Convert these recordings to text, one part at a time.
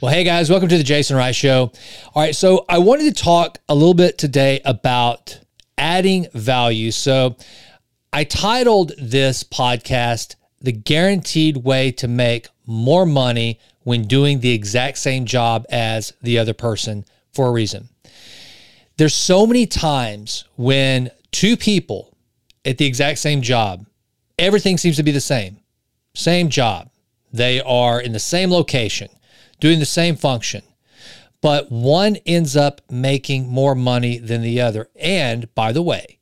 Well, hey guys, welcome to the Jason Wright Show. All right, so I wanted to talk a little bit today about adding value. So I titled this podcast, The Guaranteed Way to Make More Money When Doing the Exact Same Job as the Other Person for a reason. There's so many times when two people at the exact same job, everything seems to be the same, same job. They are in the same location doing the same function, but one ends up making more money than the other. And by the way,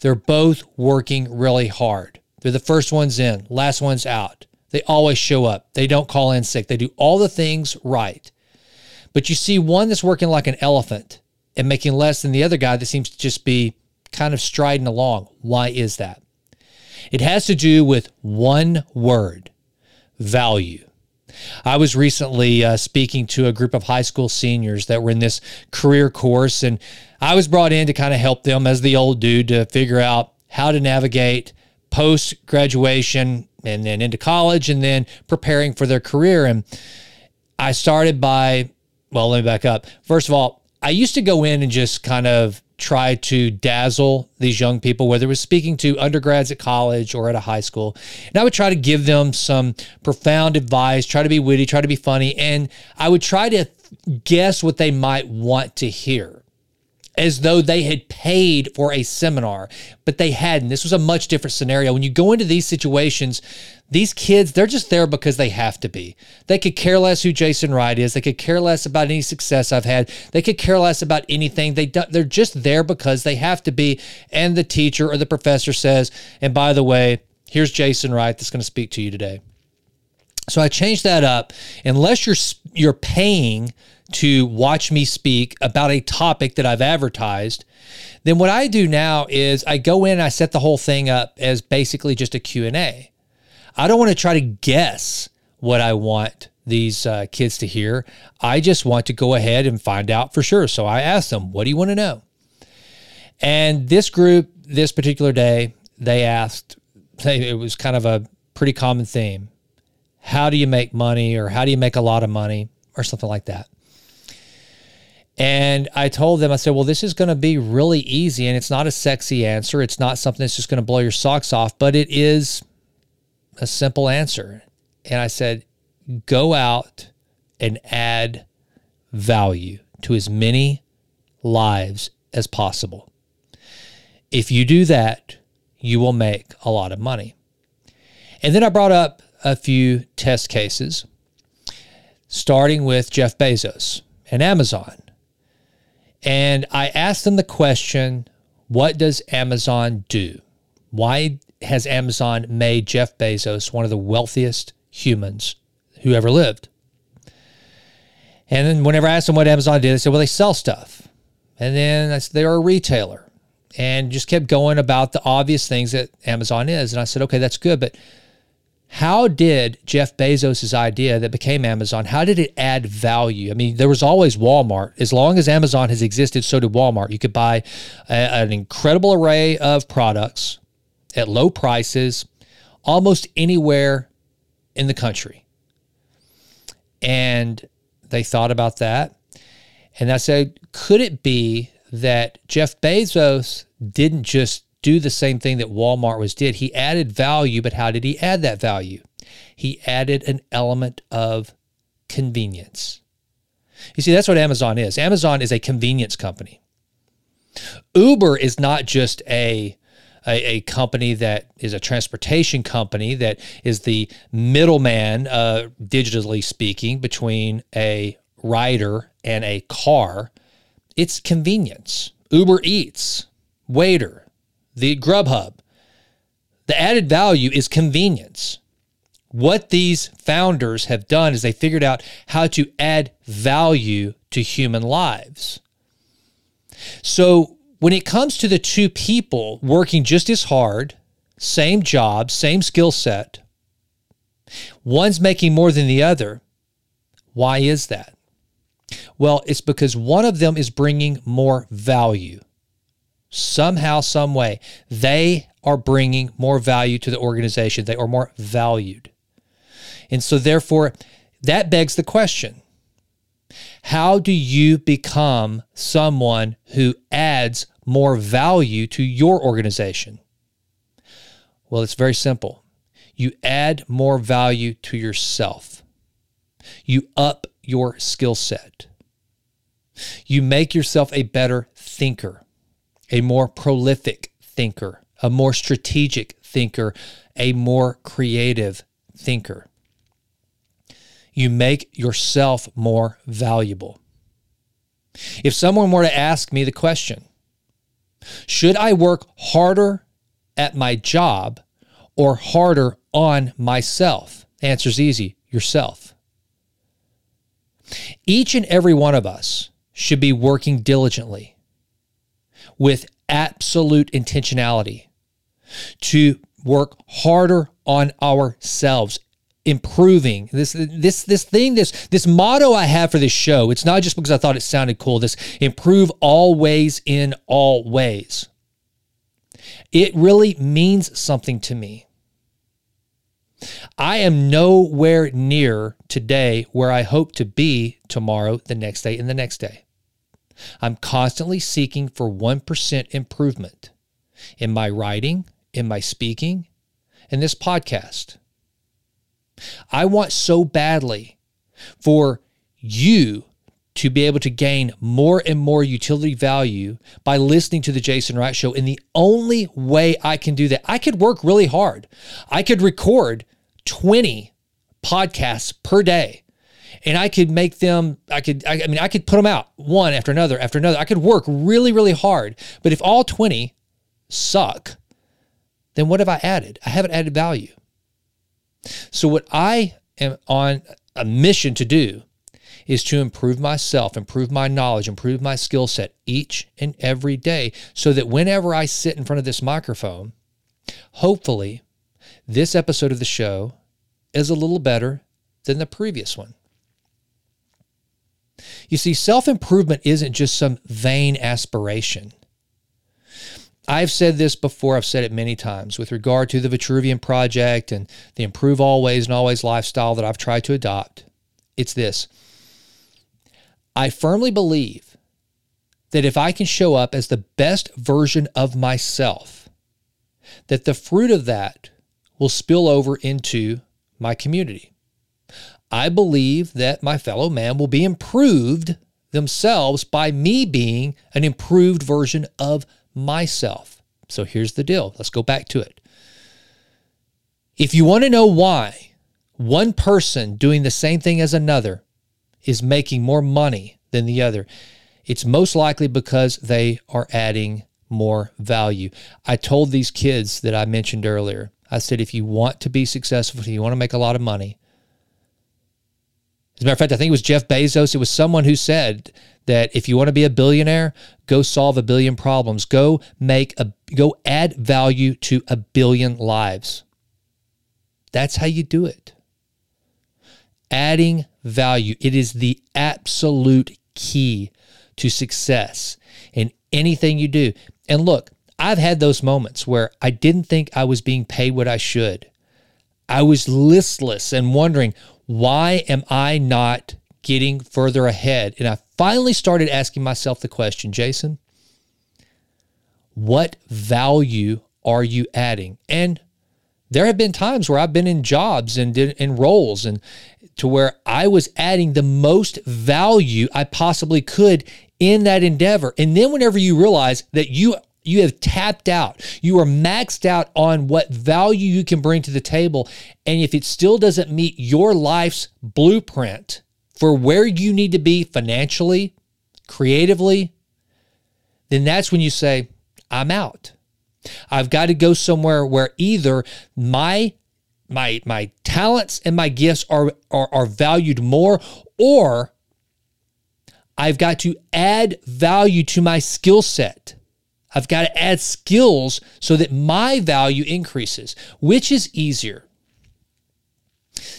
they're both working really hard. They're the first ones in, last ones out. They always show up. They don't call in sick. They do all the things right. But you see one that's working like an elephant and making less than the other guy that seems to just be kind of striding along. Why is that? It has to do with one word value. I was recently uh, speaking to a group of high school seniors that were in this career course, and I was brought in to kind of help them as the old dude to figure out how to navigate post graduation and then into college and then preparing for their career. And I started by, well, let me back up. First of all, I used to go in and just kind of try to dazzle these young people, whether it was speaking to undergrads at college or at a high school. And I would try to give them some profound advice, try to be witty, try to be funny, and I would try to guess what they might want to hear as though they had paid for a seminar, but they hadn't. This was a much different scenario. When you go into these situations, these kids, they're just there because they have to be. They could care less who Jason Wright is. They could care less about any success I've had. They could care less about anything. They do, they're just there because they have to be. And the teacher or the professor says, and by the way, here's Jason Wright that's going to speak to you today. So I changed that up. Unless you're you're paying to watch me speak about a topic that I've advertised, then what I do now is I go in and I set the whole thing up as basically just a Q&A. I don't want to try to guess what I want these uh, kids to hear. I just want to go ahead and find out for sure. So I asked them, "What do you want to know?" And this group, this particular day, they asked. It was kind of a pretty common theme. How do you make money, or how do you make a lot of money, or something like that? And I told them, I said, well, this is going to be really easy. And it's not a sexy answer. It's not something that's just going to blow your socks off, but it is a simple answer. And I said, go out and add value to as many lives as possible. If you do that, you will make a lot of money. And then I brought up a few test cases, starting with Jeff Bezos and Amazon. And I asked them the question what does Amazon do? Why has Amazon made Jeff Bezos one of the wealthiest humans who ever lived? And then whenever I asked them what Amazon did, they said, well, they sell stuff. And then I said, they're a retailer and just kept going about the obvious things that Amazon is. And I said, okay, that's good. But how did Jeff Bezos' idea that became Amazon, how did it add value? I mean, there was always Walmart. As long as Amazon has existed, so did Walmart. You could buy a, an incredible array of products at low prices almost anywhere in the country. And they thought about that. And I said, could it be that Jeff Bezos didn't just do the same thing that Walmart was did. He added value, but how did he add that value? He added an element of convenience. You see, that's what Amazon is. Amazon is a convenience company. Uber is not just a a, a, company that is a transportation company that is the middleman, uh, digitally speaking, between a rider and a car. It's convenience. Uber Eats, Waitr, the Grubhub. The added value is convenience. What these founders have done is they figured out how to add value to human lives. So when it comes to the two people working just as hard, same job, same skill set, one's making more than the other. Why is that? Well, it's because one of them is bringing more value somehow, some way, they are bringing more value to the organization. They are more valued. And so, therefore, that begs the question How do you become someone who adds more value to your organization? Well, it's very simple. You add more value to yourself. You up your skill set. You make yourself a better thinker, a more prolific thinker, a more strategic thinker, a more creative thinker. You make yourself more valuable. If someone were to ask me the question, should I work harder at my job or harder on myself? The answer is easy yourself. Each and every one of us should be working diligently with absolute intentionality to work harder on ourselves improving. This this this thing this this motto i have for this show it's not just because i thought it sounded cool this improve always in all ways. It really means something to me. I am nowhere near today where i hope to be tomorrow the next day and the next day i'm constantly seeking for 1% improvement in my writing in my speaking in this podcast I want so badly for you to be able to gain more and more utility value by listening to the Jason Wright show. And the only way I can do that, I could work really hard. I could record 20 podcasts per day and I could make them, I could, I, I mean, I could put them out one after another after another. I could work really, really hard. But if all 20 suck, then what have I added? I haven't added value. So, what I am on a mission to do is to improve myself, improve my knowledge, improve my skill set each and every day so that whenever I sit in front of this microphone, hopefully this episode of the show is a little better than the previous one. You see, self improvement isn't just some vain aspiration. I've said this before, I've said it many times with regard to the Vitruvian Project and the improve always and always lifestyle that I've tried to adopt. It's this I firmly believe that if I can show up as the best version of myself, that the fruit of that will spill over into my community. I believe that my fellow man will be improved themselves by me being an improved version of myself. So here's the deal. Let's go back to it. If you want to know why one person doing the same thing as another is making more money than the other, it's most likely because they are adding more value. I told these kids that I mentioned earlier, I said, if you want to be successful, if you want to make a lot of money, as a matter of fact, I think it was Jeff Bezos. It was someone who said that if you want to be a billionaire, go solve a billion problems. Go make a go add value to a billion lives. That's how you do it. Adding value. It is the absolute key to success in anything you do. And look, I've had those moments where I didn't think I was being paid what I should. I was listless and wondering, why am I not getting further ahead? And I finally started asking myself the question, Jason, what value are you adding? And there have been times where I've been in jobs and in roles and to where I was adding the most value I possibly could in that endeavor. And then whenever you realize that you you have tapped out. You are maxed out on what value you can bring to the table. And if it still doesn't meet your life's blueprint for where you need to be financially, creatively, then that's when you say, I'm out. I've got to go somewhere where either my my my talents and my gifts are, are, are valued more or I've got to add value to my skill set I've got to add skills so that my value increases. Which is easier?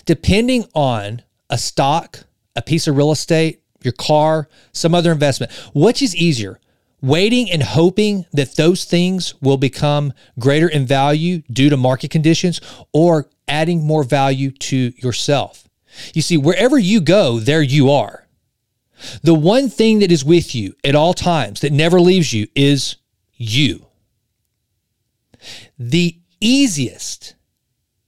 Depending on a stock, a piece of real estate, your car, some other investment, which is easier? Waiting and hoping that those things will become greater in value due to market conditions or adding more value to yourself. You see, wherever you go, there you are. The one thing that is with you at all times that never leaves you is you. The easiest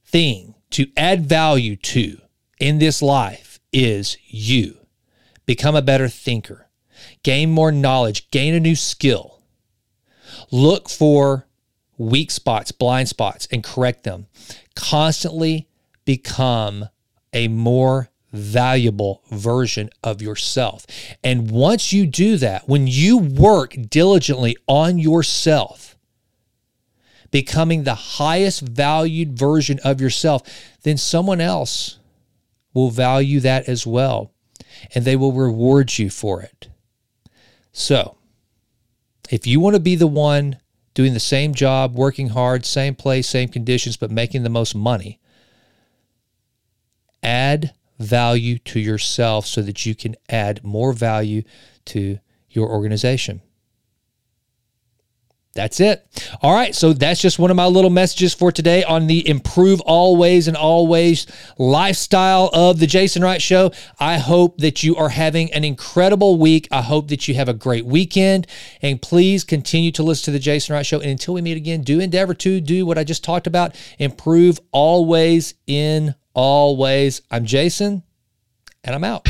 thing to add value to in this life is you. Become a better thinker, gain more knowledge, gain a new skill. Look for weak spots, blind spots, and correct them. Constantly become a more valuable version of yourself. And once you do that, when you work diligently on yourself, becoming the highest valued version of yourself, then someone else will value that as well and they will reward you for it. So, if you want to be the one doing the same job, working hard, same place, same conditions, but making the most money, add value to yourself so that you can add more value to your organization. That's it. All right. So that's just one of my little messages for today on the improve always and always lifestyle of the Jason Wright Show. I hope that you are having an incredible week. I hope that you have a great weekend. And please continue to listen to the Jason Wright Show. And until we meet again, do endeavor to do what I just talked about. Improve always in always. I'm Jason, and I'm out.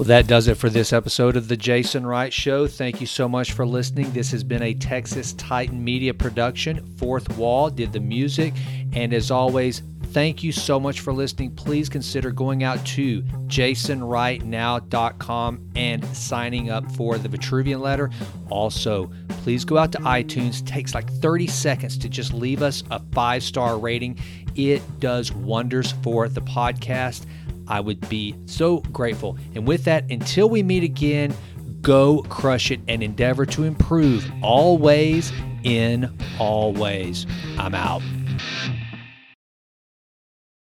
Well, that does it for this episode of The Jason Wright Show. Thank you so much for listening. This has been a Texas Titan Media production. Fourth Wall did the music. And as always, thank you so much for listening. Please consider going out to jasonwrightnow.com and signing up for the Vitruvian letter. Also, please go out to iTunes. It takes like 30 seconds to just leave us a five star rating. It does wonders for the podcast. I would be so grateful. And with that, until we meet again, go crush it and endeavor to improve always in all ways. I'm out.